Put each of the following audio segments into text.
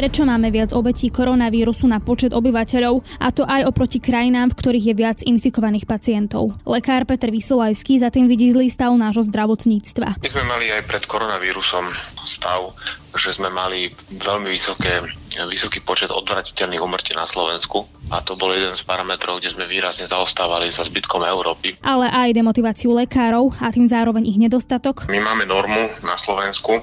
Prečo máme viac obetí koronavírusu na počet obyvateľov, a to aj oproti krajinám, v ktorých je viac infikovaných pacientov? Lekár Peter Vysolajský za tým vidí zlý stav nášho zdravotníctva. My sme mali aj pred koronavírusom stav, že sme mali veľmi vysoké, vysoký počet odvratiteľných umrtí na Slovensku a to bol jeden z parametrov, kde sme výrazne zaostávali za zbytkom Európy. Ale aj demotiváciu lekárov a tým zároveň ich nedostatok. My máme normu na Slovensku,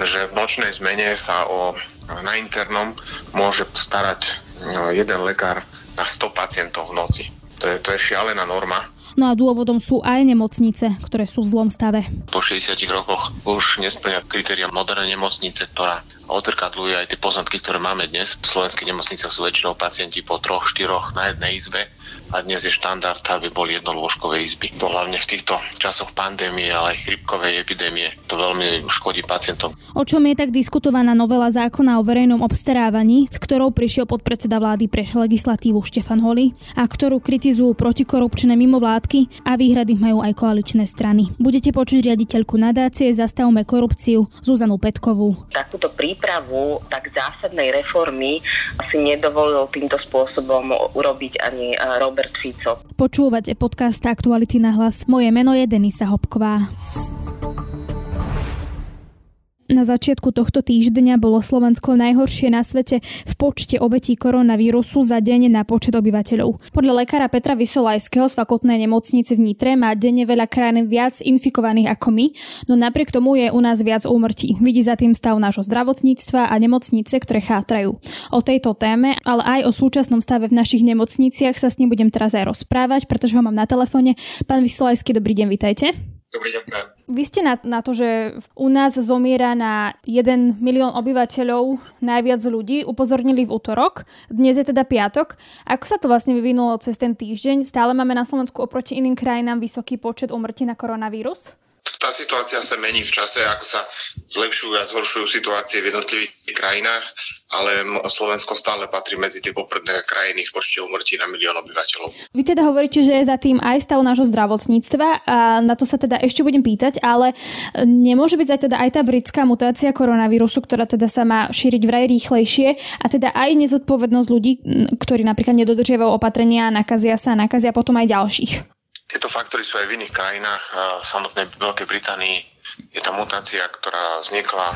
že v nočnej zmene sa o na internom môže starať no, jeden lekár na 100 pacientov v noci. To je, to je šialená norma. No a dôvodom sú aj nemocnice, ktoré sú v zlom stave. Po 60 rokoch už nesplňa kritéria modernej nemocnice, ktorá odzrkadľuje aj tie poznatky, ktoré máme dnes. V slovenských nemocniciach sú väčšinou pacienti po troch, štyroch na jednej izbe a dnes je štandard, aby boli jednolôžkové izby. To hlavne v týchto časoch pandémie, ale aj chrypkovej epidémie to veľmi škodí pacientom. O čom je tak diskutovaná novela zákona o verejnom obstarávaní, s ktorou prišiel podpredseda vlády pre legislatívu Štefan Holi a ktorú kritizujú protikorupčné mimovládky a výhrady majú aj koaličné strany. Budete počuť riaditeľku nadácie Zastavme korupciu Zuzanu Petkovú. Takúto prípravu tak zásadnej reformy si nedovolil týmto spôsobom urobiť ani Robert Fico. Počúvate podcast Aktuality na hlas. Moje meno je Denisa Hopková. Na začiatku tohto týždňa bolo Slovensko najhoršie na svete v počte obetí koronavírusu za deň na počet obyvateľov. Podľa lekára Petra Vysolajského z fakultnej nemocnice v Nitre má denne veľa krajín viac infikovaných ako my, no napriek tomu je u nás viac úmrtí. Vidí za tým stav nášho zdravotníctva a nemocnice, ktoré chátrajú. O tejto téme, ale aj o súčasnom stave v našich nemocniciach sa s ním budem teraz aj rozprávať, pretože ho mám na telefóne. Pán Vysolajský, dobrý deň, vitajte. Dobrý deň, Vy ste na, na to, že u nás zomiera na 1 milión obyvateľov najviac ľudí, upozornili v útorok. Dnes je teda piatok. Ako sa to vlastne vyvinulo cez ten týždeň? Stále máme na Slovensku oproti iným krajinám vysoký počet umrtí na koronavírus? Tá situácia sa mení v čase, ako sa zlepšujú a zhoršujú situácie v jednotlivých krajinách, ale Slovensko stále patrí medzi tie popredné krajiny v počte umrtí na milión obyvateľov. Vy teda hovoríte, že je za tým aj stav nášho zdravotníctva a na to sa teda ešte budem pýtať, ale nemôže byť aj teda aj tá britská mutácia koronavírusu, ktorá teda sa má šíriť vraj rýchlejšie a teda aj nezodpovednosť ľudí, ktorí napríklad nedodržiavajú opatrenia, nakazia sa, nakazia potom aj ďalších. Tieto faktory sú aj v iných krajinách. V samotnej Veľkej Británii je tá mutácia, ktorá vznikla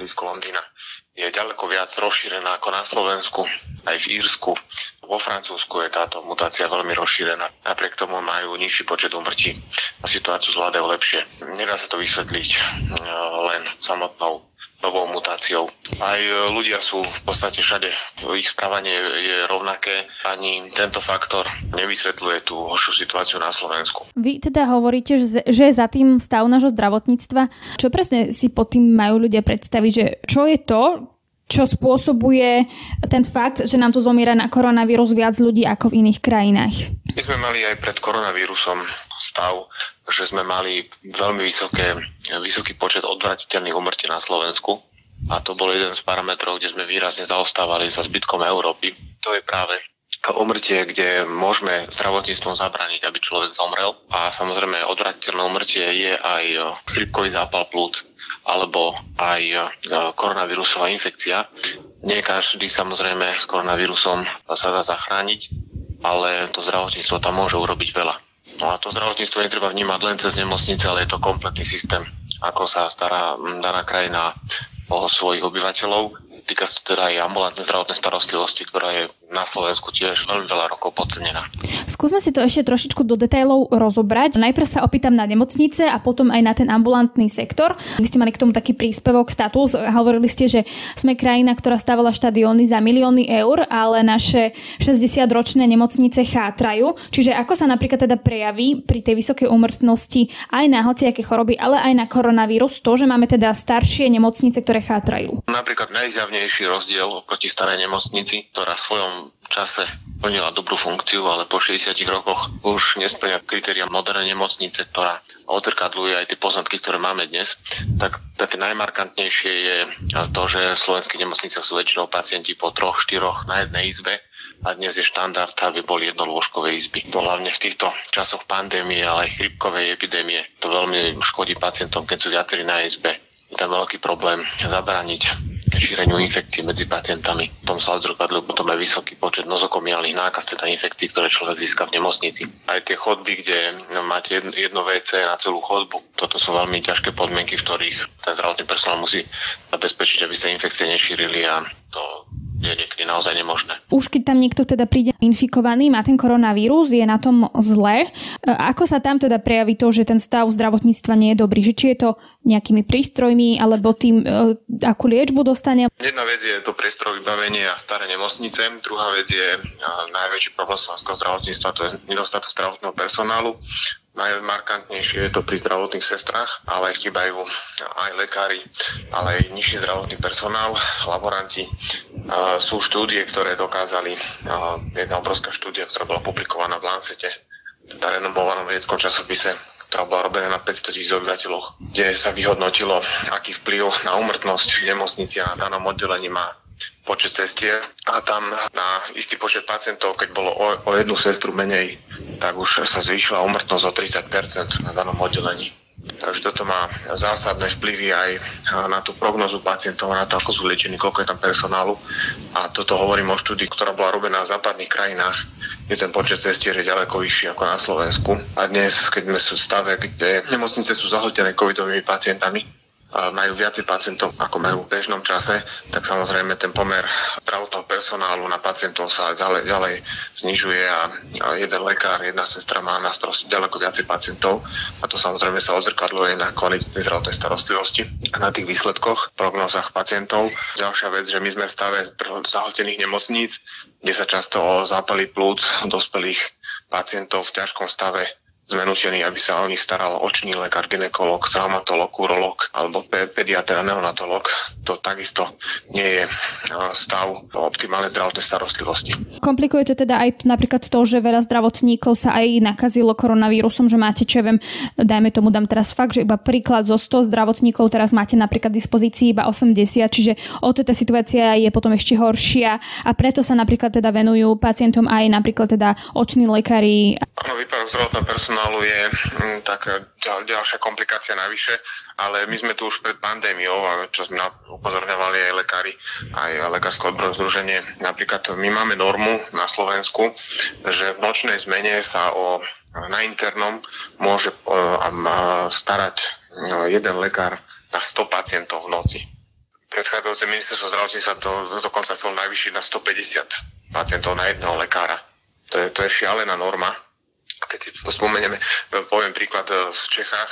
blízko Londýna. Je ďaleko viac rozšírená ako na Slovensku, aj v Írsku. Vo Francúzsku je táto mutácia veľmi rozšírená. Napriek tomu majú nižší počet umrtí a situáciu zvládajú lepšie. Nedá sa to vysvetliť len samotnou novou mutáciou. Aj e, ľudia sú v podstate všade, ich správanie je rovnaké, ani tento faktor nevysvetľuje tú horšiu situáciu na Slovensku. Vy teda hovoríte, že, že je za tým stav nášho zdravotníctva. Čo presne si pod tým majú ľudia predstaviť, že čo je to, čo spôsobuje ten fakt, že nám tu zomiera na koronavírus viac ľudí ako v iných krajinách. My sme mali aj pred koronavírusom stav, že sme mali veľmi vysoké, vysoký počet odvratiteľných umrtí na Slovensku a to bol jeden z parametrov, kde sme výrazne zaostávali za zbytkom Európy. To je práve umrtie, kde môžeme zdravotníctvom zabrániť, aby človek zomrel. A samozrejme odvratiteľné umrtie je aj chrypkový zápal plúc, alebo aj e, koronavírusová infekcia. Nie každý samozrejme s koronavírusom sa dá zachrániť, ale to zdravotníctvo tam môže urobiť veľa. No a to zdravotníctvo netreba vnímať len cez nemocnice, ale je to kompletný systém, ako sa stará daná krajina o svojich obyvateľov. Týka sa teda aj ambulantnej zdravotnej starostlivosti, ktorá je na Slovensku tiež veľmi veľa rokov podcenená. Skúsme si to ešte trošičku do detailov rozobrať. Najprv sa opýtam na nemocnice a potom aj na ten ambulantný sektor. Vy ste mali k tomu taký príspevok, status. Hovorili ste, že sme krajina, ktorá stávala štadióny za milióny eur, ale naše 60-ročné nemocnice chátrajú. Čiže ako sa napríklad teda prejaví pri tej vysokej úmrtnosti aj na hociaké choroby, ale aj na koronavírus to, že máme teda staršie nemocnice, ktoré chátrajú? Napríklad najzjavnejší rozdiel oproti starej nemocnici, ktorá v svojom čase plnila dobrú funkciu, ale po 60 rokoch už nesplňa kritéria modernej nemocnice, ktorá odzrkadľuje aj tie poznatky, ktoré máme dnes, tak také najmarkantnejšie je to, že v slovenských nemocniciach sú väčšinou pacienti po troch, štyroch na jednej izbe a dnes je štandard, aby boli jednolôžkové izby. To hlavne v týchto časoch pandémie, ale aj chrypkovej epidémie to veľmi škodí pacientom, keď sú viacerí na izbe je tam veľký problém zabrániť šíreniu infekcií medzi pacientami. V tom sa odzrkadľuje potom aj vysoký počet nozokomiálnych nákaz, teda infekcií, ktoré človek získa v nemocnici. Aj tie chodby, kde no, máte jedno, jedno WC na celú chodbu, toto sú veľmi ťažké podmienky, v ktorých ten zdravotný personál musí zabezpečiť, aby sa infekcie nešírili a to je niekedy naozaj nemožné. Už keď tam niekto teda príde infikovaný, má ten koronavírus, je na tom zle. E, ako sa tam teda prejaví to, že ten stav zdravotníctva nie je dobrý? Že či je to nejakými prístrojmi alebo tým, e, akú liečbu dostane? Jedna vec je to prístroj vybavenie a staré nemocnice. Druhá vec je najväčší problém slovenského zdravotníctva, to je nedostatok zdravotného personálu. Najmarkantnejšie je to pri zdravotných sestrách, ale chýbajú aj lekári, ale aj nižší zdravotný personál, laboranti. Sú štúdie, ktoré dokázali, jedna obrovská štúdia, ktorá bola publikovaná v Lancete, teda renomovanom vedeckom časopise, ktorá bola robená na 500 tisíc obyvateľov, kde sa vyhodnotilo, aký vplyv na umrtnosť v nemocnici a na danom oddelení má počet cestier a tam na istý počet pacientov, keď bolo o, o jednu sestru menej, tak už sa zvýšila umrtnosť o 30% na danom oddelení. Takže toto má zásadné vplyvy aj na tú prognozu pacientov, na to, ako sú liečení, koľko je tam personálu. A toto hovorím o štúdii, ktorá bola robená v západných krajinách, kde ten počet cestier je ďaleko vyšší ako na Slovensku. A dnes, keď sme v stave, kde nemocnice sú zahltené covidovými pacientami, majú viacej pacientov, ako majú v bežnom čase, tak samozrejme ten pomer zdravotného personálu na pacientov sa ďalej, ďalej znižuje a jeden lekár, jedna sestra má na starosti ďaleko viacej pacientov a to samozrejme sa odzrkadluje na kvalite zdravotnej starostlivosti a na tých výsledkoch, prognózach pacientov. Ďalšia vec, že my sme v stave zahltených nemocníc, kde sa často o zápaly plúc dospelých pacientov v ťažkom stave sme nutení, aby sa o nich staral očný lekár, ginekolog, traumatolog, urolog alebo pediatr a neonatolog. To takisto nie je stav optimálnej zdravotnej starostlivosti. Komplikuje to teda aj napríklad to, že veľa zdravotníkov sa aj nakazilo koronavírusom, že máte, čo viem, dajme tomu, dám teraz fakt, že iba príklad zo 100 zdravotníkov teraz máte napríklad dispozícii iba 80, čiže o to tá situácia je potom ešte horšia a preto sa napríklad teda venujú pacientom aj napríklad teda oční lekári. Áno, výpadok zdravotného personálu je mm, taká ďal, ďalšia komplikácia navyše, ale my sme tu už pred pandémiou, čo sme upozorňovali aj lekári, aj lekárske odborové združenie. Napríklad my máme normu na Slovensku, že v nočnej zmene sa o, na internom môže o, starať no, jeden lekár na 100 pacientov v noci. Predchádzajúce ministerstvo zdravotníctva to dokonca chcelo najvyššie na 150 pacientov na jedného lekára. To je, to je šialená norma keď si spomenieme, poviem príklad e, v Čechách,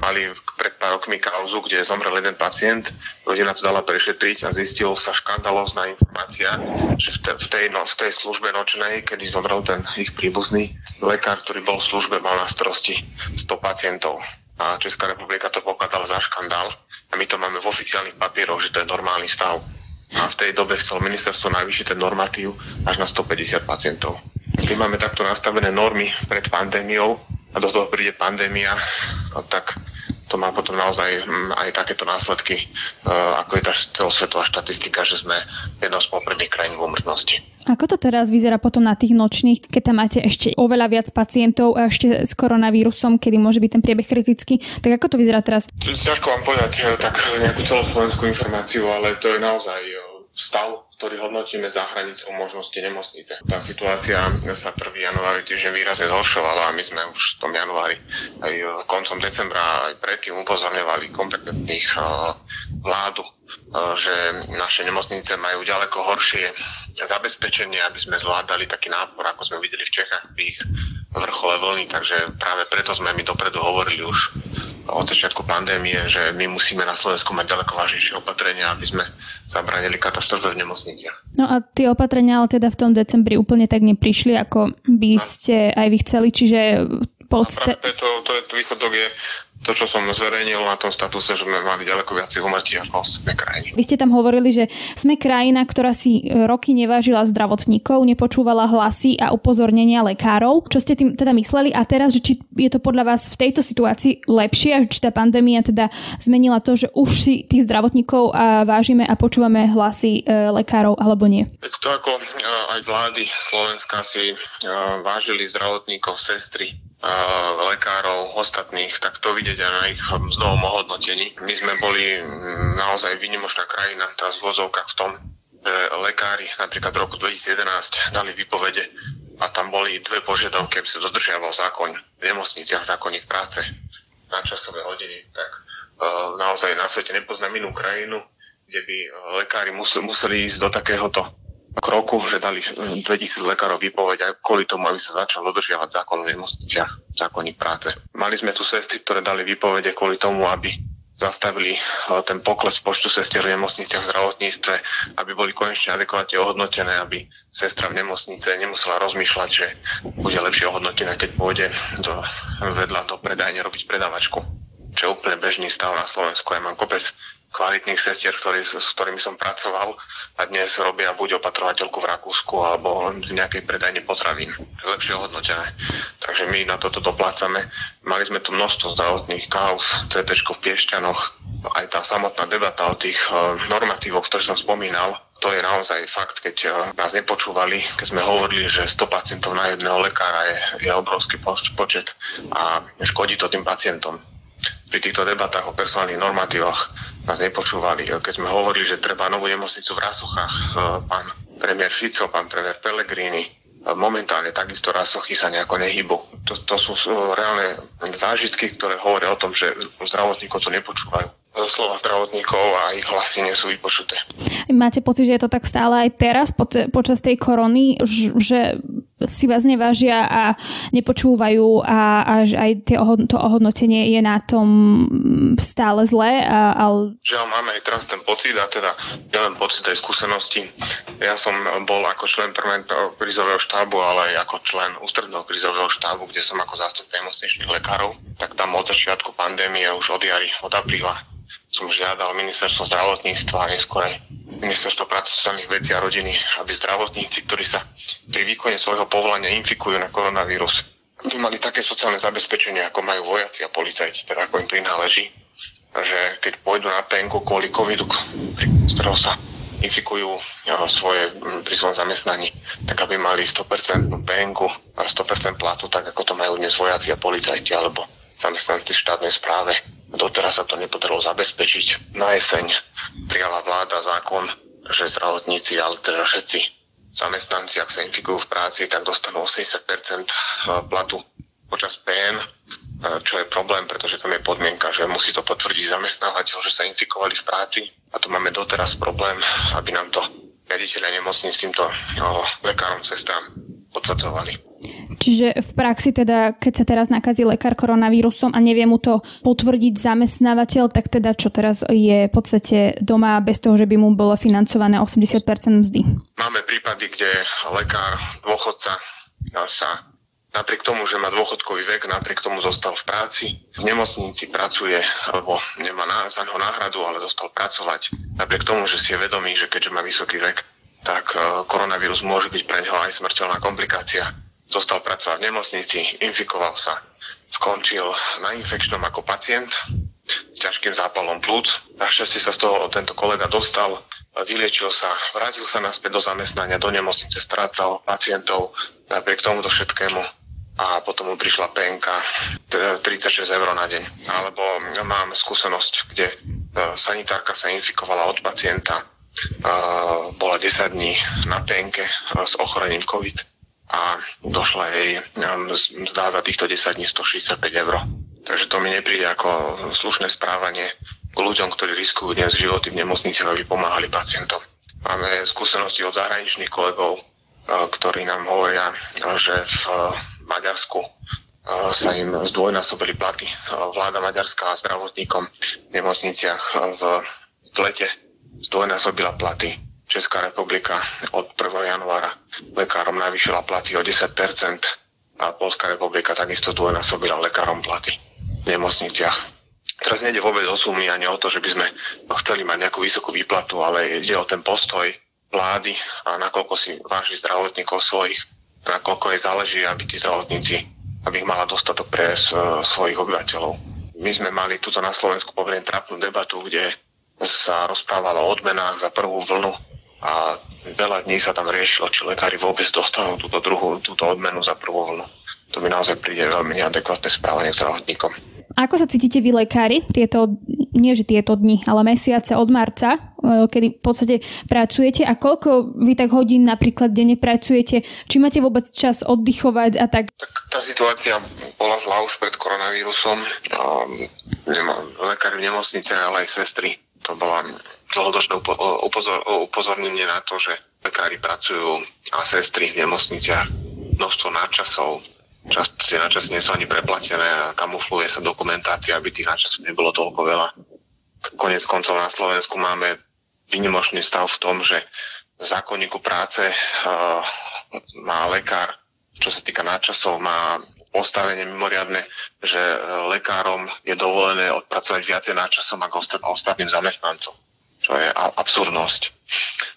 mali pred pár rokmi kauzu, kde zomrel jeden pacient, rodina to dala prešetriť a zistilo sa škandalózna informácia, že v, tej, no, v tej službe nočnej, kedy zomrel ten ich príbuzný, lekár, ktorý bol v službe, mal na starosti 100 pacientov. A Česká republika to pokladala za škandál a my to máme v oficiálnych papieroch, že to je normálny stav. A v tej dobe chcel ministerstvo najvyšší ten normatív až na 150 pacientov. Keď máme takto nastavené normy pred pandémiou a do toho príde pandémia, tak to má potom naozaj mm, aj takéto následky, e, ako je tá celosvetová štatistika, že sme jednou z popredných krajín v úmrtnosti. Ako to teraz vyzerá potom na tých nočných, keď tam máte ešte oveľa viac pacientov a ešte s koronavírusom, kedy môže byť ten priebeh kritický, tak ako to vyzerá teraz? Ťažko vám povedať e, tak nejakú celoslovenskú informáciu, ale to je naozaj e, stav ktorý hodnotíme za hranicou možnosti nemocnice. Tá situácia sa 1. januári tiež výrazne zhoršovala a my sme už v tom januári aj koncom decembra aj predtým upozorňovali kompetentných vládu, že naše nemocnice majú ďaleko horšie zabezpečenie, aby sme zvládali taký nápor, ako sme videli v Čechách v ich vrchole vlny, takže práve preto sme mi dopredu hovorili už od začiatku pandémie, že my musíme na Slovensku mať ďaleko vážnejšie opatrenia, aby sme zabránili katastrofe v nemocniciach. No a tie opatrenia ale teda v tom decembri úplne tak neprišli, ako by no. ste aj vy chceli, čiže podste... No, to, to, to výsledok je to, čo som zverejnil na tom statuse, že sme mali ďaleko viacej umrtí ako ostatné krajiny. Vy ste tam hovorili, že sme krajina, ktorá si e, roky nevážila zdravotníkov, nepočúvala hlasy a upozornenia lekárov. Čo ste tým teda mysleli? A teraz, že či je to podľa vás v tejto situácii lepšie a či tá pandémia teda zmenila to, že už si tých zdravotníkov vážime a počúvame hlasy e, lekárov alebo nie? To ako e, aj vlády Slovenska si vážili zdravotníkov, sestry, lekárov ostatných, tak to vidieť aj na ich mzdovom ohodnotení. My sme boli naozaj výnimočná krajina, teraz v vozovkách v tom, že lekári napríklad v roku 2011 dali výpovede a tam boli dve požiadavky, aby sa dodržiaval zákon v nemocniciach, zákonník práce na časové hodiny, tak uh, naozaj na svete nepoznám inú krajinu, kde by lekári museli ísť do takéhoto kroku, že dali 2000 lekárov výpoveď aj kvôli tomu, aby sa začal dodržiavať zákon v nemocniciach, zákonník práce. Mali sme tu sestry, ktoré dali výpovede kvôli tomu, aby zastavili ten pokles počtu sestier v nemocniciach v zdravotníctve, aby boli konečne adekvátne ohodnotené, aby sestra v nemocnice nemusela rozmýšľať, že bude lepšie ohodnotená, keď pôjde do, vedľa do predajne robiť predavačku čo je úplne bežný stav na Slovensku. Ja mám kopec kvalitných sestier, ktorý, s ktorými som pracoval a dnes robia buď opatrovateľku v Rakúsku alebo v nejakej predajne potravín. Lepšie ohodnotené. Takže my na toto doplácame. Mali sme tu množstvo zdravotných kaos, CT v Piešťanoch, aj tá samotná debata o tých uh, normatívoch, ktoré som spomínal, to je naozaj fakt, keď uh, nás nepočúvali, keď sme hovorili, že 100 pacientov na jedného lekára je, je obrovský počet a škodí to tým pacientom pri týchto debatách o personálnych normatívoch nás nepočúvali. Keď sme hovorili, že treba novú nemocnicu v Rasochách, e, pán premiér Fico, pán premiér Pellegrini, e, momentálne takisto Rasochy sa nejako nehybu. To, to sú e, reálne zážitky, ktoré hovoria o tom, že zdravotníkov to nepočúvajú slova zdravotníkov a ich hlasy nie sú vypočuté. Máte pocit, že je to tak stále aj teraz po počas tej korony, že si vás nevážia a nepočúvajú a, a aj tie, to ohodnotenie je na tom stále zlé. A, ale... Žiaľ, máme aj teraz ten pocit a teda nielen pocit aj skúsenosti. Ja som bol ako člen permanentného krizového štábu, ale aj ako člen ústredného krizového štábu, kde som ako zástupca nemocničných lekárov. Tak tam od začiatku pandémie už od jary, od apríla som žiadal ministerstvo zdravotníctva a neskôr ministerstvo práce sociálnych vecí a rodiny, aby zdravotníci, ktorí sa pri výkone svojho povolania infikujú na koronavírus, by mali také sociálne zabezpečenie, ako majú vojaci a policajti, teda ako im prináleží, že keď pôjdu na penku kvôli covidu, z ktorého sa infikujú svoje pri svojom zamestnaní, tak aby mali 100% penku a 100% platu, tak ako to majú dnes vojaci a policajti alebo zamestnanci v štátnej správe. Doteraz sa to nepodarilo zabezpečiť. Na jeseň prijala vláda zákon, že zdravotníci, ale teda všetci zamestnanci, ak sa infikujú v práci, tak dostanú 80% eh, platu počas PN, eh, čo je problém, pretože tam je podmienka, že musí to potvrdiť zamestnávateľ, že sa infikovali v práci. A tu máme doteraz problém, aby nám to riaditeľia nemocníc týmto no, lekárom, sestrám potvrdzovali. Čiže v praxi teda, keď sa teraz nakazí lekár koronavírusom a nevie mu to potvrdiť zamestnávateľ, tak teda čo teraz je v podstate doma bez toho, že by mu bolo financované 80% mzdy? Máme prípady, kde lekár, dôchodca sa napriek tomu, že má dôchodkový vek, napriek tomu zostal v práci. V nemocnici pracuje, alebo nemá na, za neho náhradu, ale zostal pracovať. Napriek tomu, že si je vedomý, že keďže má vysoký vek, tak e, koronavírus môže byť pre neho aj smrteľná komplikácia zostal pracovať v nemocnici, infikoval sa, skončil na infekčnom ako pacient s ťažkým zápalom plúc. Našťastie sa z toho tento kolega dostal, vyliečil sa, vrátil sa naspäť do zamestnania, do nemocnice, strácal pacientov napriek tomuto všetkému a potom mu prišla PNK 36 eur na deň. Alebo mám skúsenosť, kde e, sanitárka sa infikovala od pacienta, bola 10 dní na PNK e, s ochorením COVID a došla jej um, zdá za týchto 10 dní 165 eur. Takže to mi nepríde ako slušné správanie k ľuďom, ktorí riskujú dnes životy v nemocniciach, aby pomáhali pacientom. Máme skúsenosti od zahraničných kolegov, uh, ktorí nám hovoria, že v uh, Maďarsku uh, sa im zdvojnásobili platy. Vláda maďarská a zdravotníkom v nemocniciach v lete zdvojnásobila platy Česká republika od 1. januára lekárom navýšila platy o 10% a Polská republika takisto dvojnásobila lekárom platy v nemocniciach. Teraz nejde vôbec o sumy ani o to, že by sme chceli mať nejakú vysokú výplatu, ale ide o ten postoj vlády a nakoľko si váži zdravotníkov svojich, nakoľko jej záleží, aby tí zdravotníci, aby ich mala dostatok pre svojich obyvateľov. My sme mali tuto na Slovensku pomerne trapnú debatu, kde sa rozprávalo o odmenách za prvú vlnu a veľa dní sa tam riešilo, či lekári vôbec dostanú túto druhú, túto odmenu za prvú vlnu. To mi naozaj príde veľmi neadekvátne správanie zdravotníkom. Ako sa cítite vy lekári tieto, nie že tieto dni, ale mesiace od marca, e, kedy v podstate pracujete a koľko vy tak hodín napríklad denne pracujete? Či máte vôbec čas oddychovať a tak? Tak tá situácia bola zlá už pred koronavírusom. Lekári v nemocnice, ale aj sestry. To bola dlhodočné upozor, upozornenie na to, že lekári pracujú a sestry v nemocniciach množstvo nadčasov, Často tie načasy nie sú ani preplatené a kamufluje sa dokumentácia, aby tých načasov nebolo toľko veľa. Konec koncov na Slovensku máme vynimočný stav v tom, že v zákonníku práce uh, má lekár, čo sa týka nadčasov, má postavenie mimoriadne, že lekárom je dovolené odpracovať viacej nadčasom ako ostatným zamestnancom, čo je absurdnosť.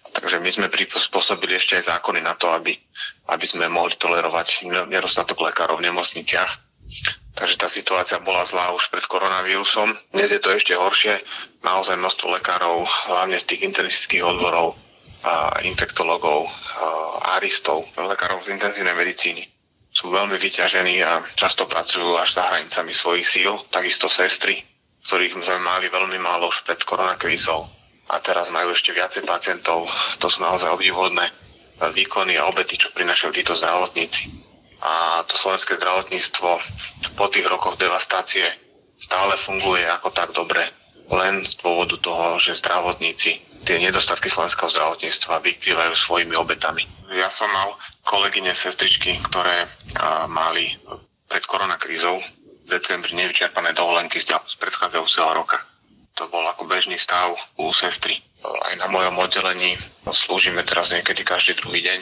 Takže my sme prispôsobili ešte aj zákony na to, aby, aby sme mohli tolerovať nedostatok lekárov v nemocniciach. Takže tá situácia bola zlá už pred koronavírusom. Dnes je to ešte horšie. Naozaj množstvo lekárov, hlavne z tých internistických odborov, a infektologov, a aristov, lekárov z intenzívnej medicíny sú veľmi vyťažení a často pracujú až za hranicami svojich síl, takisto sestry, ktorých sme mali veľmi málo už pred koronakrízou a teraz majú ešte viacej pacientov. To sú naozaj obdivodné výkony a obety, čo prinašajú títo zdravotníci. A to slovenské zdravotníctvo po tých rokoch devastácie stále funguje ako tak dobre, len z dôvodu toho, že zdravotníci tie nedostatky slovenského zdravotníctva vykrývajú svojimi obetami. Ja som mal kolegyne, sestričky, ktoré mali pred koronakrízou v decembri nevyčerpané dovolenky z predchádzajúceho roka to bol ako bežný stav u sestry. Aj na mojom oddelení slúžime teraz niekedy každý druhý deň.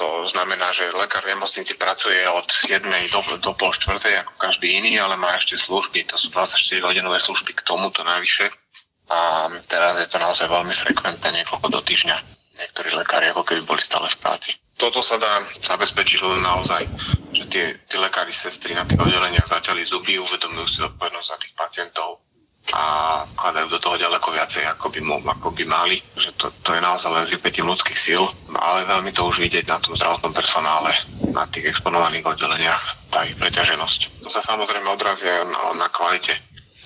To znamená, že lekár v nemocnici pracuje od 7. do, do pol 4. ako každý iný, ale má ešte služby. To sú 24 hodinové služby k tomuto najvyššie. A teraz je to naozaj veľmi frekventné, niekoľko do týždňa. Niektorí lekári ako keby boli stále v práci. Toto sa dá zabezpečiť len naozaj, že tie, tie lekári, sestry na tých oddeleniach začali zuby, uvedomujú si odpovednosť za tých pacientov, a kladajú do toho ďaleko viacej, ako by, ako by mali. Že to, to je naozaj len vypetím ľudských síl, ale veľmi to už vidieť na tom zdravotnom personále, na tých exponovaných oddeleniach, tá ich preťaženosť. To sa samozrejme odrazia na, na kvalite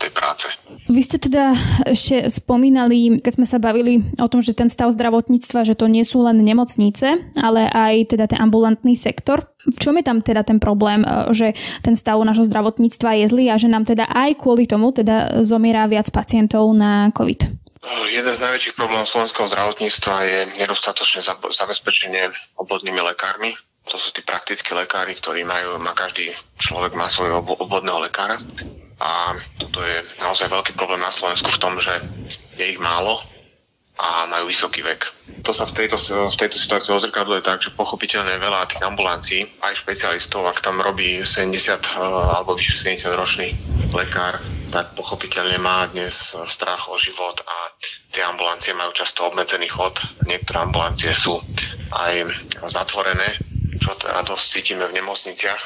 tej práce. Vy ste teda ešte spomínali, keď sme sa bavili o tom, že ten stav zdravotníctva, že to nie sú len nemocnice, ale aj teda ten ambulantný sektor. V čom je tam teda ten problém, e, že ten stav nášho zdravotníctva je zlý a že nám teda aj kvôli tomu teda zomiera viac pacientov na COVID? Jeden z najväčších problémov slovenského zdravotníctva je nedostatočné zabezpečenie obvodnými lekármi. To sú tí praktickí lekári, ktorí majú, má každý človek má svojho obvodného lekára a toto je naozaj veľký problém na Slovensku v tom, že je ich málo a majú vysoký vek. To sa v tejto, v tejto situácii odzrkadluje tak, že pochopiteľne veľa tých ambulancií, aj špecialistov, ak tam robí 70 eh, alebo vyššie 70 ročný lekár, tak pochopiteľne má dnes strach o život a tie ambulancie majú často obmedzený chod. Niektoré ambulancie sú aj zatvorené, čo teda dosť cítime v nemocniciach,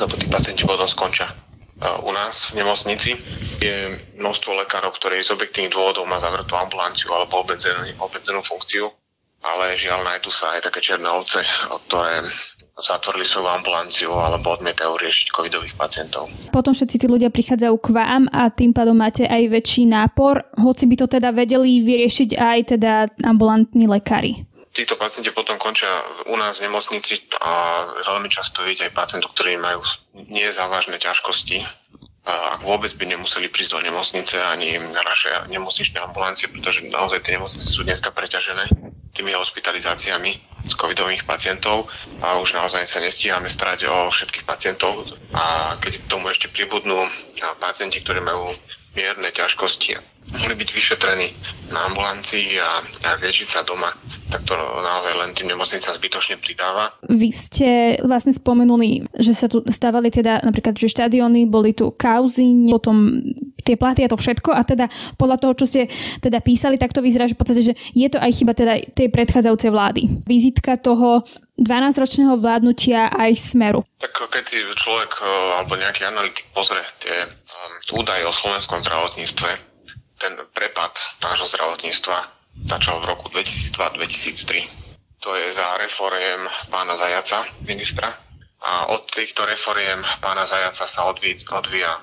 lebo tí pacienti potom skončia u nás v nemocnici. Je množstvo lekárov, ktoré z objektívnych dôvodov má zavretú ambulanciu alebo obmedzenú, obmedzenú funkciu, ale žiaľ nájdú sa aj také černé ovce, ktoré zatvorili svoju ambulanciu alebo odmietajú riešiť covidových pacientov. Potom všetci tí ľudia prichádzajú k vám a tým pádom máte aj väčší nápor, hoci by to teda vedeli vyriešiť aj teda ambulantní lekári títo pacienti potom končia u nás v nemocnici a veľmi často vidieť aj pacientov, ktorí majú nezávažné ťažkosti, ak vôbec by nemuseli prísť do nemocnice ani na naše nemocničné ambulancie, pretože naozaj tie nemocnice sú dneska preťažené tými hospitalizáciami z covidových pacientov a už naozaj sa nestíhame starať o všetkých pacientov. A keď k tomu ešte pribudnú pacienti, ktorí majú mierne ťažkosti mohli byť vyšetrení na ambulancii a, a liečiť sa doma, tak to naozaj len tým nemocnica zbytočne pridáva. Vy ste vlastne spomenuli, že sa tu stávali teda napríklad, že štadióny, boli tu kauzy, potom tie platy a to všetko a teda podľa toho, čo ste teda písali, tak to vyzerá, že v podstate, že je to aj chyba teda tej predchádzajúcej vlády. Vizitka toho 12-ročného vládnutia aj smeru. Tak keď si človek e, alebo nejaký analytik pozrie tie údaje o slovenskom zdravotníctve, ten prepad nášho zdravotníctva začal v roku 2002-2003. To je za reforiem pána Zajaca, ministra. A od týchto reforiem pána Zajaca sa odvíja,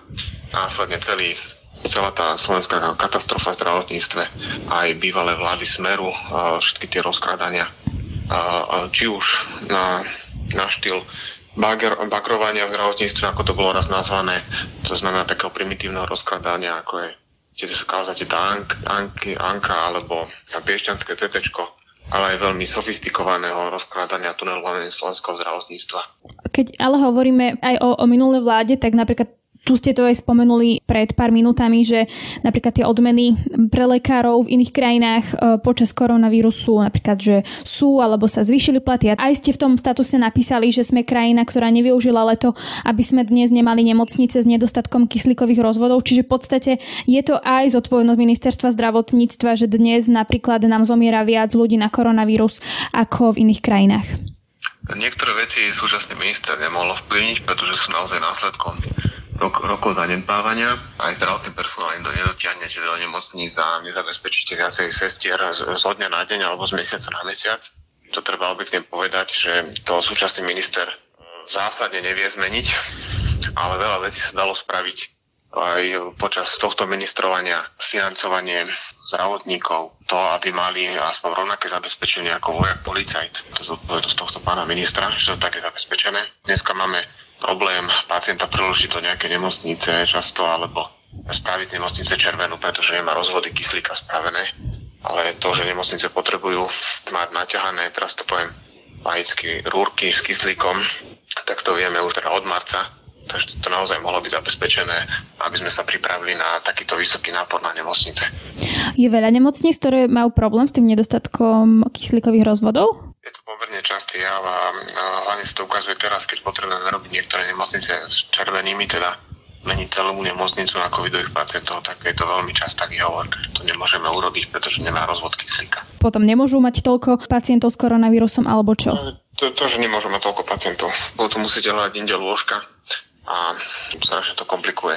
následne celý celá tá slovenská katastrofa v zdravotníctve, aj bývalé vlády Smeru, všetky tie rozkradania, či už na, na štýl bager, bagrovania v zdravotníctve, ako to bolo raz nazvané, to znamená takého primitívneho rozkradania, ako je či sa kauza tá Ank, Anky, Anka alebo Piešťanské CT, ale aj veľmi sofistikovaného rozkladania tunelovania slovenského zdravotníctva. Keď ale hovoríme aj o, o minulej vláde, tak napríklad tu ste to aj spomenuli pred pár minútami, že napríklad tie odmeny pre lekárov v iných krajinách e, počas koronavírusu napríklad, že sú alebo sa zvýšili platy. Aj ste v tom statuse napísali, že sme krajina, ktorá nevyužila leto, aby sme dnes nemali nemocnice s nedostatkom kyslíkových rozvodov. Čiže v podstate je to aj zodpovednosť ministerstva zdravotníctva, že dnes napríklad nám zomiera viac ľudí na koronavírus ako v iných krajinách. Niektoré veci súčasný minister nemohol vplyvniť, pretože sú naozaj následkom rok, rokov zanedbávania. Aj zdravotný personál im do nedotiahnete do nemocníc a nezabezpečíte viacej sestier z, z dňa na deň alebo z mesiaca na mesiac. To treba objektívne povedať, že to súčasný minister v zásade nevie zmeniť, ale veľa vecí sa dalo spraviť aj počas tohto ministrovania financovanie zdravotníkov, to, aby mali aspoň rovnaké zabezpečenie ako vojak policajt. To je zodpovednosť tohto pána ministra, že to je zabezpečené. Dneska máme problém pacienta preložiť do nejakej nemocnice často alebo spraviť z nemocnice červenú, pretože nemá rozvody kyslíka spravené. Ale to, že nemocnice potrebujú mať naťahané, teraz to poviem laicky, rúrky s kyslíkom, tak to vieme už teda od marca. Takže to naozaj mohlo byť zabezpečené, aby sme sa pripravili na takýto vysoký nápor na nemocnice. Je veľa nemocníc, ktoré majú problém s tým nedostatkom kyslíkových rozvodov? Je to pomerne častý jav a hlavne sa to ukazuje teraz, keď potrebujeme robiť niektoré nemocnice s červenými, teda meniť celú nemocnicu na covidových pacientov, tak je to veľmi častá výhovorka, že to nemôžeme urobiť, pretože nemá rozvod kyslíka. Potom nemôžu mať toľko pacientov s koronavírusom alebo čo? To, to že nemôžu mať toľko pacientov. To musíte hľadať inde lôžka a strašne to komplikuje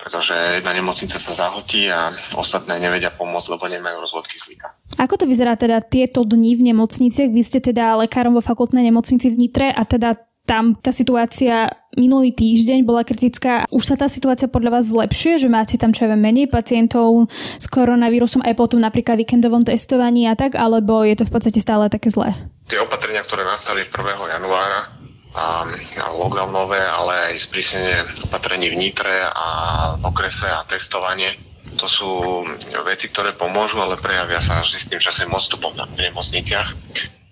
pretože jedna nemocnica sa zahltí a ostatné nevedia pomôcť, lebo nemajú rozvod kyslíka. Ako to vyzerá teda tieto dni v nemocniciach? Vy ste teda lekárom vo fakultnej nemocnici v Nitre a teda tam tá situácia minulý týždeň bola kritická. Už sa tá situácia podľa vás zlepšuje, že máte tam čo aj menej pacientov s koronavírusom aj potom napríklad víkendovom testovaní a tak, alebo je to v podstate stále také zlé? Tie opatrenia, ktoré nastali 1. januára, a, lockdownové, ale aj sprísnenie opatrení v Nitre a v okrese a testovanie. To sú veci, ktoré pomôžu, ale prejavia sa až s tým časovým odstupom na nemocniciach.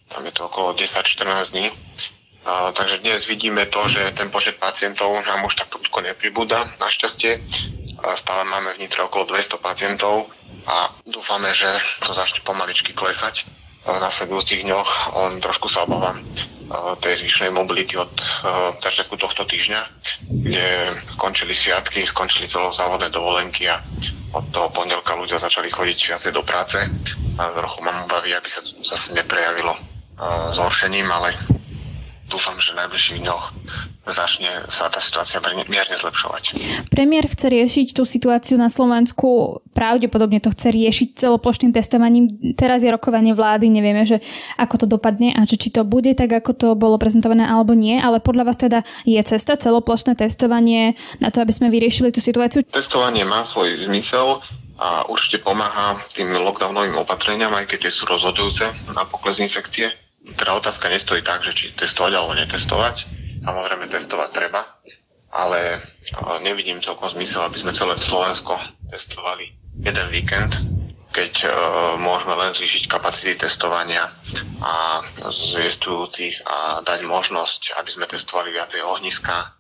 Tam je to okolo 10-14 dní. A, takže dnes vidíme to, že ten počet pacientov nám už tak prudko nepribúda, našťastie. A stále máme v Nitre okolo 200 pacientov a dúfame, že to začne pomaličky klesať v nasledujúcich dňoch. On trošku sa obávam tej zvyšnej mobility od začiatku tohto týždňa, kde skončili sviatky, skončili celozávodné dovolenky a od toho pondelka ľudia začali chodiť viacej do práce. A trochu mám obavy, aby sa to zase neprejavilo zhoršením, ale dúfam, že v najbližších dňoch začne sa tá situácia mierne zlepšovať. Premiér chce riešiť tú situáciu na Slovensku, pravdepodobne to chce riešiť celoplošným testovaním. Teraz je rokovanie vlády, nevieme, že ako to dopadne a že či to bude tak, ako to bolo prezentované alebo nie, ale podľa vás teda je cesta celoplošné testovanie na to, aby sme vyriešili tú situáciu? Testovanie má svoj zmysel a určite pomáha tým lockdownovým opatreniam, aj keď sú rozhodujúce na pokles infekcie. Teda otázka nestojí tak, že či testovať alebo netestovať Samozrejme testovať treba, ale nevidím celkom zmysel, aby sme celé Slovensko testovali jeden víkend, keď uh, môžeme len zvýšiť kapacity testovania a zviestujúcich a dať možnosť, aby sme testovali viacej ohniska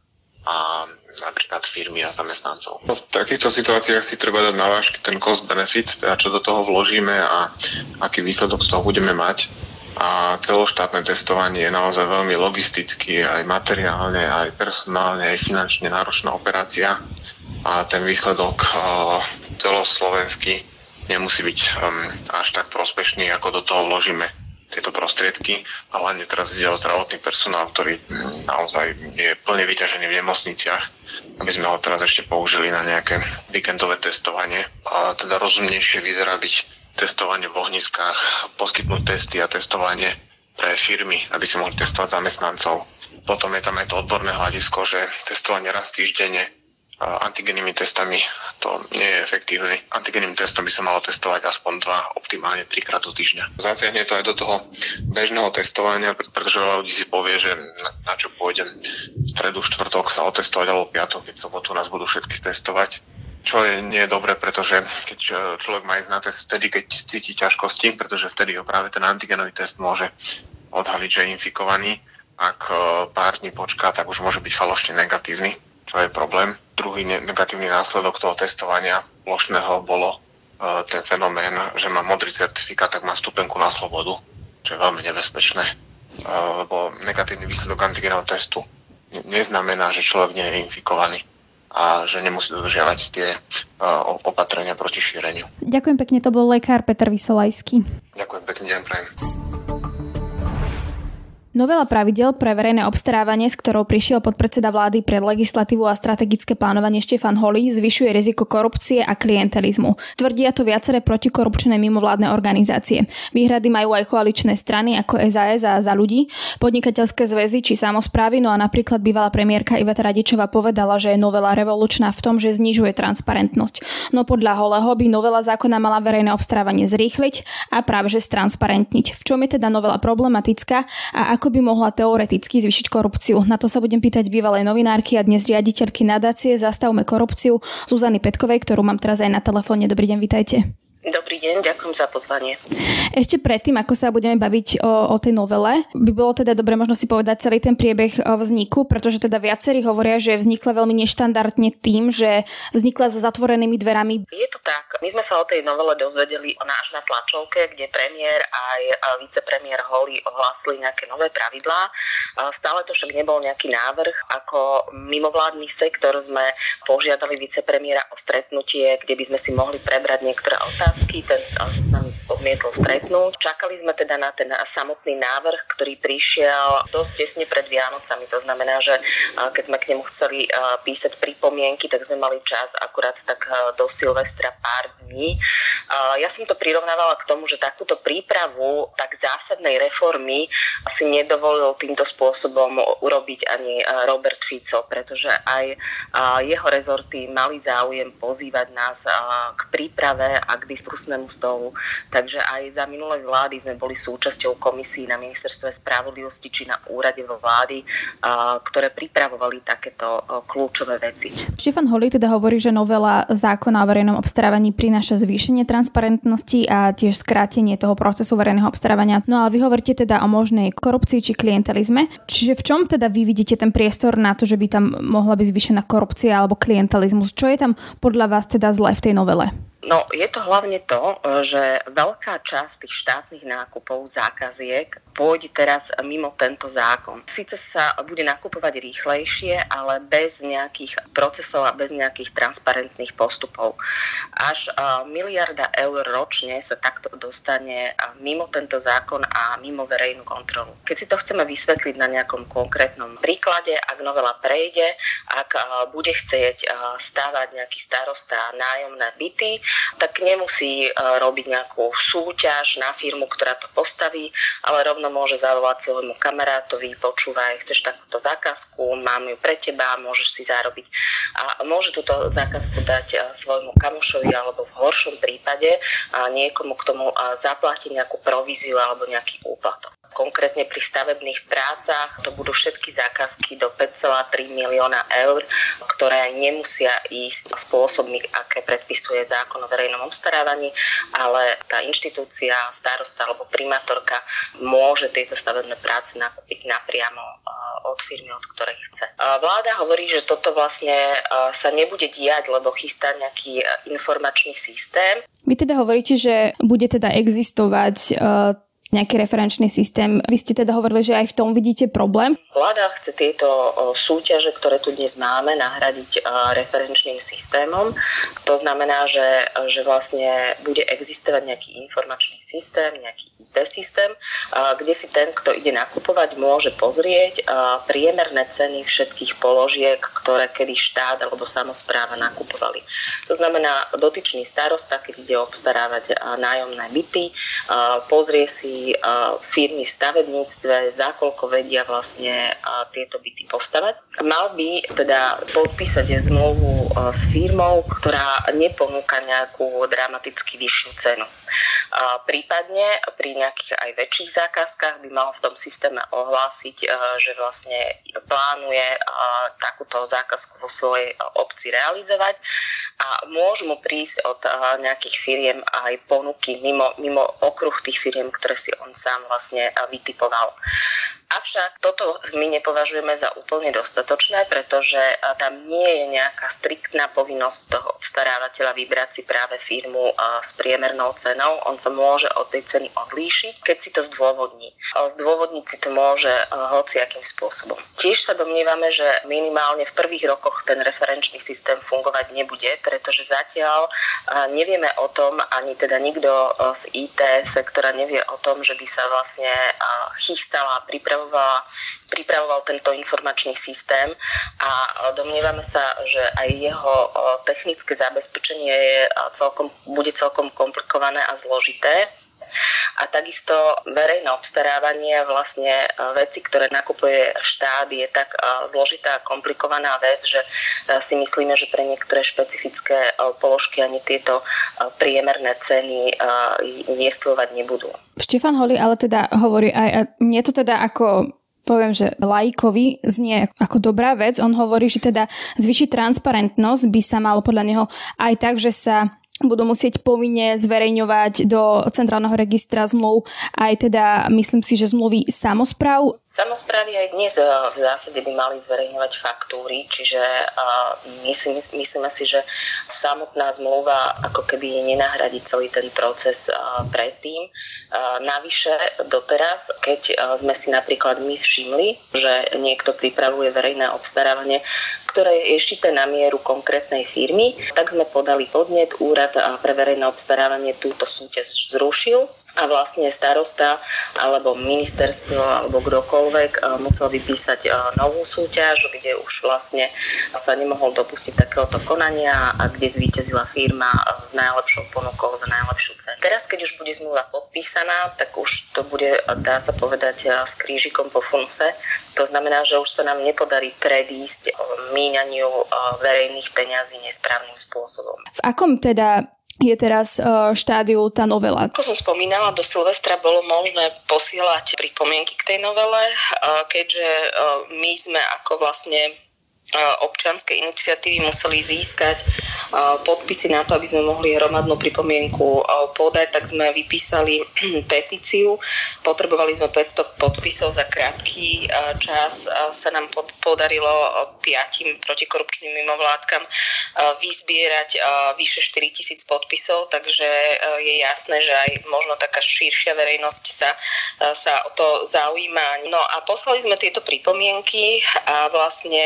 a napríklad firmy a zamestnancov. V takýchto situáciách si treba dať na vážky ten cost benefit, teda čo do toho vložíme a aký výsledok z toho budeme mať a celoštátne testovanie je naozaj veľmi logisticky, aj materiálne, aj personálne, aj finančne náročná operácia a ten výsledok uh, celoslovenský nemusí byť až tak prospešný, ako do toho vložíme tieto prostriedky a hlavne teraz ide o zdravotný personál, ktorý naozaj je plne vyťažený v nemocniciach, aby sme ho teraz ešte použili na nejaké víkendové testovanie. A teda rozumnejšie vyzerá byť testovanie v ohniskách, poskytnúť testy a testovanie pre firmy, aby si mohli testovať zamestnancov Potom je tam aj to odborné hľadisko, že testovanie raz týždenne antigennými testami to nie je efektívne. Antigenným testom by sa malo testovať aspoň dva, optimálne trikrát do týždňa. Zatiahne to aj do toho bežného testovania, pretože veľa ľudí si povie, že na, na čo pôjdem v stredu, štvrtok sa otestovať alebo piatok, keď sobotu nás budú všetkých testovať čo je nie je dobre, pretože keď človek má ísť na test vtedy, keď cíti ťažkosti, pretože vtedy ho práve ten antigenový test môže odhaliť, že je infikovaný. Ak e, pár dní počká, tak už môže byť falošne negatívny, čo je problém. Druhý negatívny následok toho testovania plošného bolo e, ten fenomén, že má modrý certifikát, tak má stupenku na slobodu, čo je veľmi nebezpečné, e, lebo negatívny výsledok antigenového testu neznamená, že človek nie je infikovaný a že nemusí dodržiavať tie opatrenia proti šíreniu. Ďakujem pekne, to bol lekár Peter Vysolajský. Ďakujem pekne, ďakujem prajem. Novela pravidel pre verejné obstarávanie, s ktorou prišiel podpredseda vlády pre legislatívu a strategické plánovanie Štefan Holý, zvyšuje riziko korupcie a klientelizmu. Tvrdia to viaceré protikorupčné mimovládne organizácie. Výhrady majú aj koaličné strany ako SAS a za ľudí, podnikateľské zväzy či samozprávy, no a napríklad bývalá premiérka Iveta Radičová povedala, že je novela revolučná v tom, že znižuje transparentnosť. No podľa Holého by novela zákona mala verejné obstarávanie zrýchliť a práve že stransparentniť. V čom je teda novela problematická a ako ako by mohla teoreticky zvyšiť korupciu. Na to sa budem pýtať bývalej novinárky a dnes riaditeľky nadácie Zastavme korupciu Zuzany Petkovej, ktorú mám teraz aj na telefóne. Dobrý deň, vitajte. Dobrý deň, ďakujem za pozvanie. Ešte predtým, ako sa budeme baviť o, o tej novele, by bolo teda dobre možno si povedať celý ten priebeh vzniku, pretože teda viacerí hovoria, že vznikla veľmi neštandardne tým, že vznikla za zatvorenými dverami. Je to tak. My sme sa o tej novele dozvedeli náš na tlačovke, kde premiér aj vicepremiér Holly ohlásili nejaké nové pravidlá. Stále to však nebol nejaký návrh. Ako mimovládny sektor sme požiadali vicepremiéra o stretnutie, kde by sme si mohli prebrať niektoré otázky otázky, ten sa s nami odmietol stretnúť. Čakali sme teda na ten samotný návrh, ktorý prišiel dosť tesne pred Vianocami. To znamená, že keď sme k nemu chceli písať pripomienky, tak sme mali čas akurát tak do Silvestra pár dní. Ja som to prirovnávala k tomu, že takúto prípravu tak zásadnej reformy si nedovolil týmto spôsobom urobiť ani Robert Fico, pretože aj jeho rezorty mali záujem pozývať nás k príprave a k diskusnému stolu. Takže aj za minulé vlády sme boli súčasťou komisí na ministerstve spravodlivosti či na úrade vo vlády, ktoré pripravovali takéto kľúčové veci. Štefan Holý teda hovorí, že novela zákona o verejnom obstarávaní prináša zvýšenie transparentnosti a tiež skrátenie toho procesu verejného obstarávania. No ale vy hovoríte teda o možnej korupcii či klientelizme. Čiže v čom teda vy vidíte ten priestor na to, že by tam mohla byť zvýšená korupcia alebo klientelizmus? Čo je tam podľa vás teda zle v tej novele? No, je to hlavne to, že veľká časť tých štátnych nákupov, zákaziek pôjde teraz mimo tento zákon. Sice sa bude nakupovať rýchlejšie, ale bez nejakých procesov a bez nejakých transparentných postupov. Až miliarda eur ročne sa takto dostane mimo tento zákon a mimo verejnú kontrolu. Keď si to chceme vysvetliť na nejakom konkrétnom príklade, ak novela prejde, ak bude chcieť stávať nejaký starosta nájomné byty, tak nemusí e, robiť nejakú súťaž na firmu, ktorá to postaví, ale rovno môže zavolať svojmu kamarátovi, počúvaj, chceš takúto zákazku, mám ju pre teba, môžeš si zarobiť. A môže túto zákazku dať e, svojmu kamošovi alebo v horšom prípade niekomu k tomu zaplatiť nejakú províziu alebo nejaký úplatok. Konkrétne pri stavebných prácach to budú všetky zákazky do 5,3 milióna eur, ktoré nemusia ísť spôsobmi, aké predpisuje zákon o verejnom obstarávaní, ale tá inštitúcia, starosta alebo primátorka môže tieto stavebné práce nakúpiť napriamo od firmy, od ktorej chce. Vláda hovorí, že toto vlastne sa nebude diať, lebo chystá nejaký informačný systém. Vy teda hovoríte, že bude teda existovať nejaký referenčný systém. Vy ste teda hovorili, že aj v tom vidíte problém. Vláda chce tieto súťaže, ktoré tu dnes máme, nahradiť referenčným systémom. To znamená, že, že vlastne bude existovať nejaký informačný systém, nejaký IT systém, kde si ten, kto ide nakupovať, môže pozrieť priemerné ceny všetkých položiek, ktoré kedy štát alebo samozpráva nakupovali. To znamená, dotyčný starosta, keď ide obstarávať nájomné byty, pozrie si firmy v stavebníctve, za koľko vedia vlastne tieto byty postavať. Mal by teda podpísať zmluvu s firmou, ktorá neponúka nejakú dramaticky vyššiu cenu. Prípadne pri nejakých aj väčších zákazkách by mal v tom systéme ohlásiť, že vlastne plánuje takúto zákazku vo svojej obci realizovať a môžu mu prísť od nejakých firiem aj ponuky mimo, mimo okruh tých firiem, ktoré si on sám vlastne vytipoval. Avšak toto my nepovažujeme za úplne dostatočné, pretože tam nie je nejaká striktná povinnosť toho obstarávateľa vybrať si práve firmu s priemernou cenou. On sa môže od tej ceny odlíšiť, keď si to zdôvodní. Zdôvodniť si to môže hociakým spôsobom. Tiež sa domnievame, že minimálne v prvých rokoch ten referenčný systém fungovať nebude, pretože zatiaľ nevieme o tom, ani teda nikto z IT sektora nevie o tom, že by sa vlastne chystala pripravovať pripravovala, pripravoval tento informačný systém a domnievame sa, že aj jeho technické zabezpečenie je celkom, bude celkom komplikované a zložité a takisto verejné obstarávanie, vlastne e, veci, ktoré nakupuje štát, je tak e, zložitá a komplikovaná vec, že e, si myslíme, že pre niektoré špecifické položky ani tieto priemerné ceny jestvovať nebudú. Štefan Holi ale teda hovorí aj, nie to teda ako poviem, že lajkovi znie ako dobrá vec. On hovorí, že teda zvyšiť transparentnosť by sa malo podľa neho aj tak, že sa budú musieť povinne zverejňovať do centrálneho registra zmluv aj teda, myslím si, že zmluvy samozpráv. Samozprávy aj dnes eh, v zásade by mali zverejňovať faktúry, čiže eh, myslím, myslíme si, že samotná zmluva ako keby nenahradí celý ten proces eh, predtým. Navyše doteraz, keď sme si napríklad my všimli, že niekto pripravuje verejné obstarávanie, ktoré je šité na mieru konkrétnej firmy, tak sme podali podnet, úrad pre verejné obstarávanie túto súťaž zrušil a vlastne starosta alebo ministerstvo alebo kdokoľvek musel vypísať novú súťaž, kde už vlastne sa nemohol dopustiť takéhoto konania a kde zvíťazila firma s najlepšou ponukou za najlepšiu cenu. Teraz, keď už bude zmluva podpísaná, tak už to bude, dá sa povedať, s krížikom po funuse. To znamená, že už sa nám nepodarí predísť míňaniu verejných peňazí nesprávnym spôsobom. V akom teda je teraz uh, štádiu tá novela. Ako som spomínala, do Silvestra bolo možné posielať pripomienky k tej novele, uh, keďže uh, my sme ako vlastne občianske iniciatívy museli získať podpisy na to, aby sme mohli hromadnú pripomienku podať, tak sme vypísali petíciu. Potrebovali sme 500 podpisov za krátky čas. Sa nám podarilo piatim protikorupčným mimovládkam vyzbierať vyše 4000 podpisov, takže je jasné, že aj možno taká širšia verejnosť sa, sa o to zaujíma. No a poslali sme tieto pripomienky a vlastne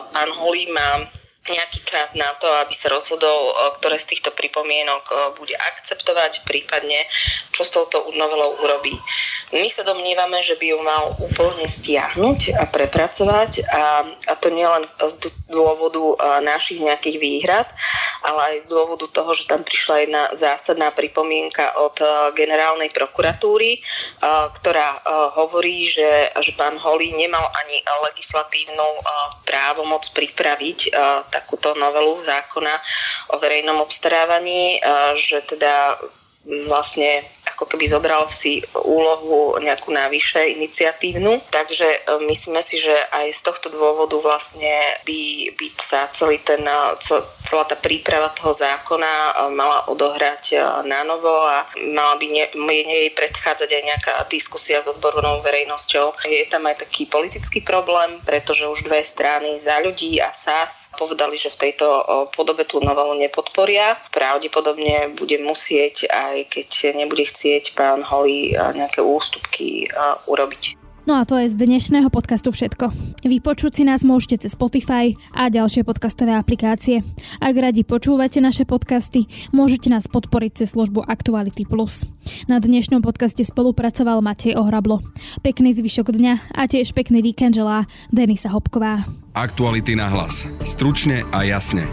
pán Holý má nejaký čas na to, aby sa rozhodol, ktoré z týchto pripomienok bude akceptovať, prípadne čo s touto novelou urobí. My sa domnívame, že by ju mal úplne stiahnuť a prepracovať a, a to nielen z dôvodu našich nejakých výhrad, ale aj z dôvodu toho, že tam prišla jedna zásadná pripomienka od generálnej prokuratúry, ktorá hovorí, že, že pán Holý nemal ani legislatívnu právomoc pripraviť takúto novelu zákona o verejnom obstarávaní, že teda vlastne ako keby zobral si úlohu nejakú navyše iniciatívnu. Takže e, myslíme si, že aj z tohto dôvodu vlastne by, by sa celý ten, e, celá tá príprava toho zákona e, mala odohrať na novo a mala by nie, jej predchádzať aj nejaká diskusia s odbornou verejnosťou. Je tam aj taký politický problém, pretože už dve strany za ľudí a SAS povedali, že v tejto podobe tú novelu nepodporia. Pravdepodobne bude musieť, aj keď nebude chcieť chcieť pán Holly nejaké ústupky urobiť. No a to je z dnešného podcastu všetko. Vypočuť si nás môžete cez Spotify a ďalšie podcastové aplikácie. Ak radi počúvate naše podcasty, môžete nás podporiť cez službu Aktuality Plus. Na dnešnom podcaste spolupracoval Matej Ohrablo. Pekný zvyšok dňa a tiež pekný víkend želá Denisa Hopková. Aktuality na hlas. Stručne a jasne.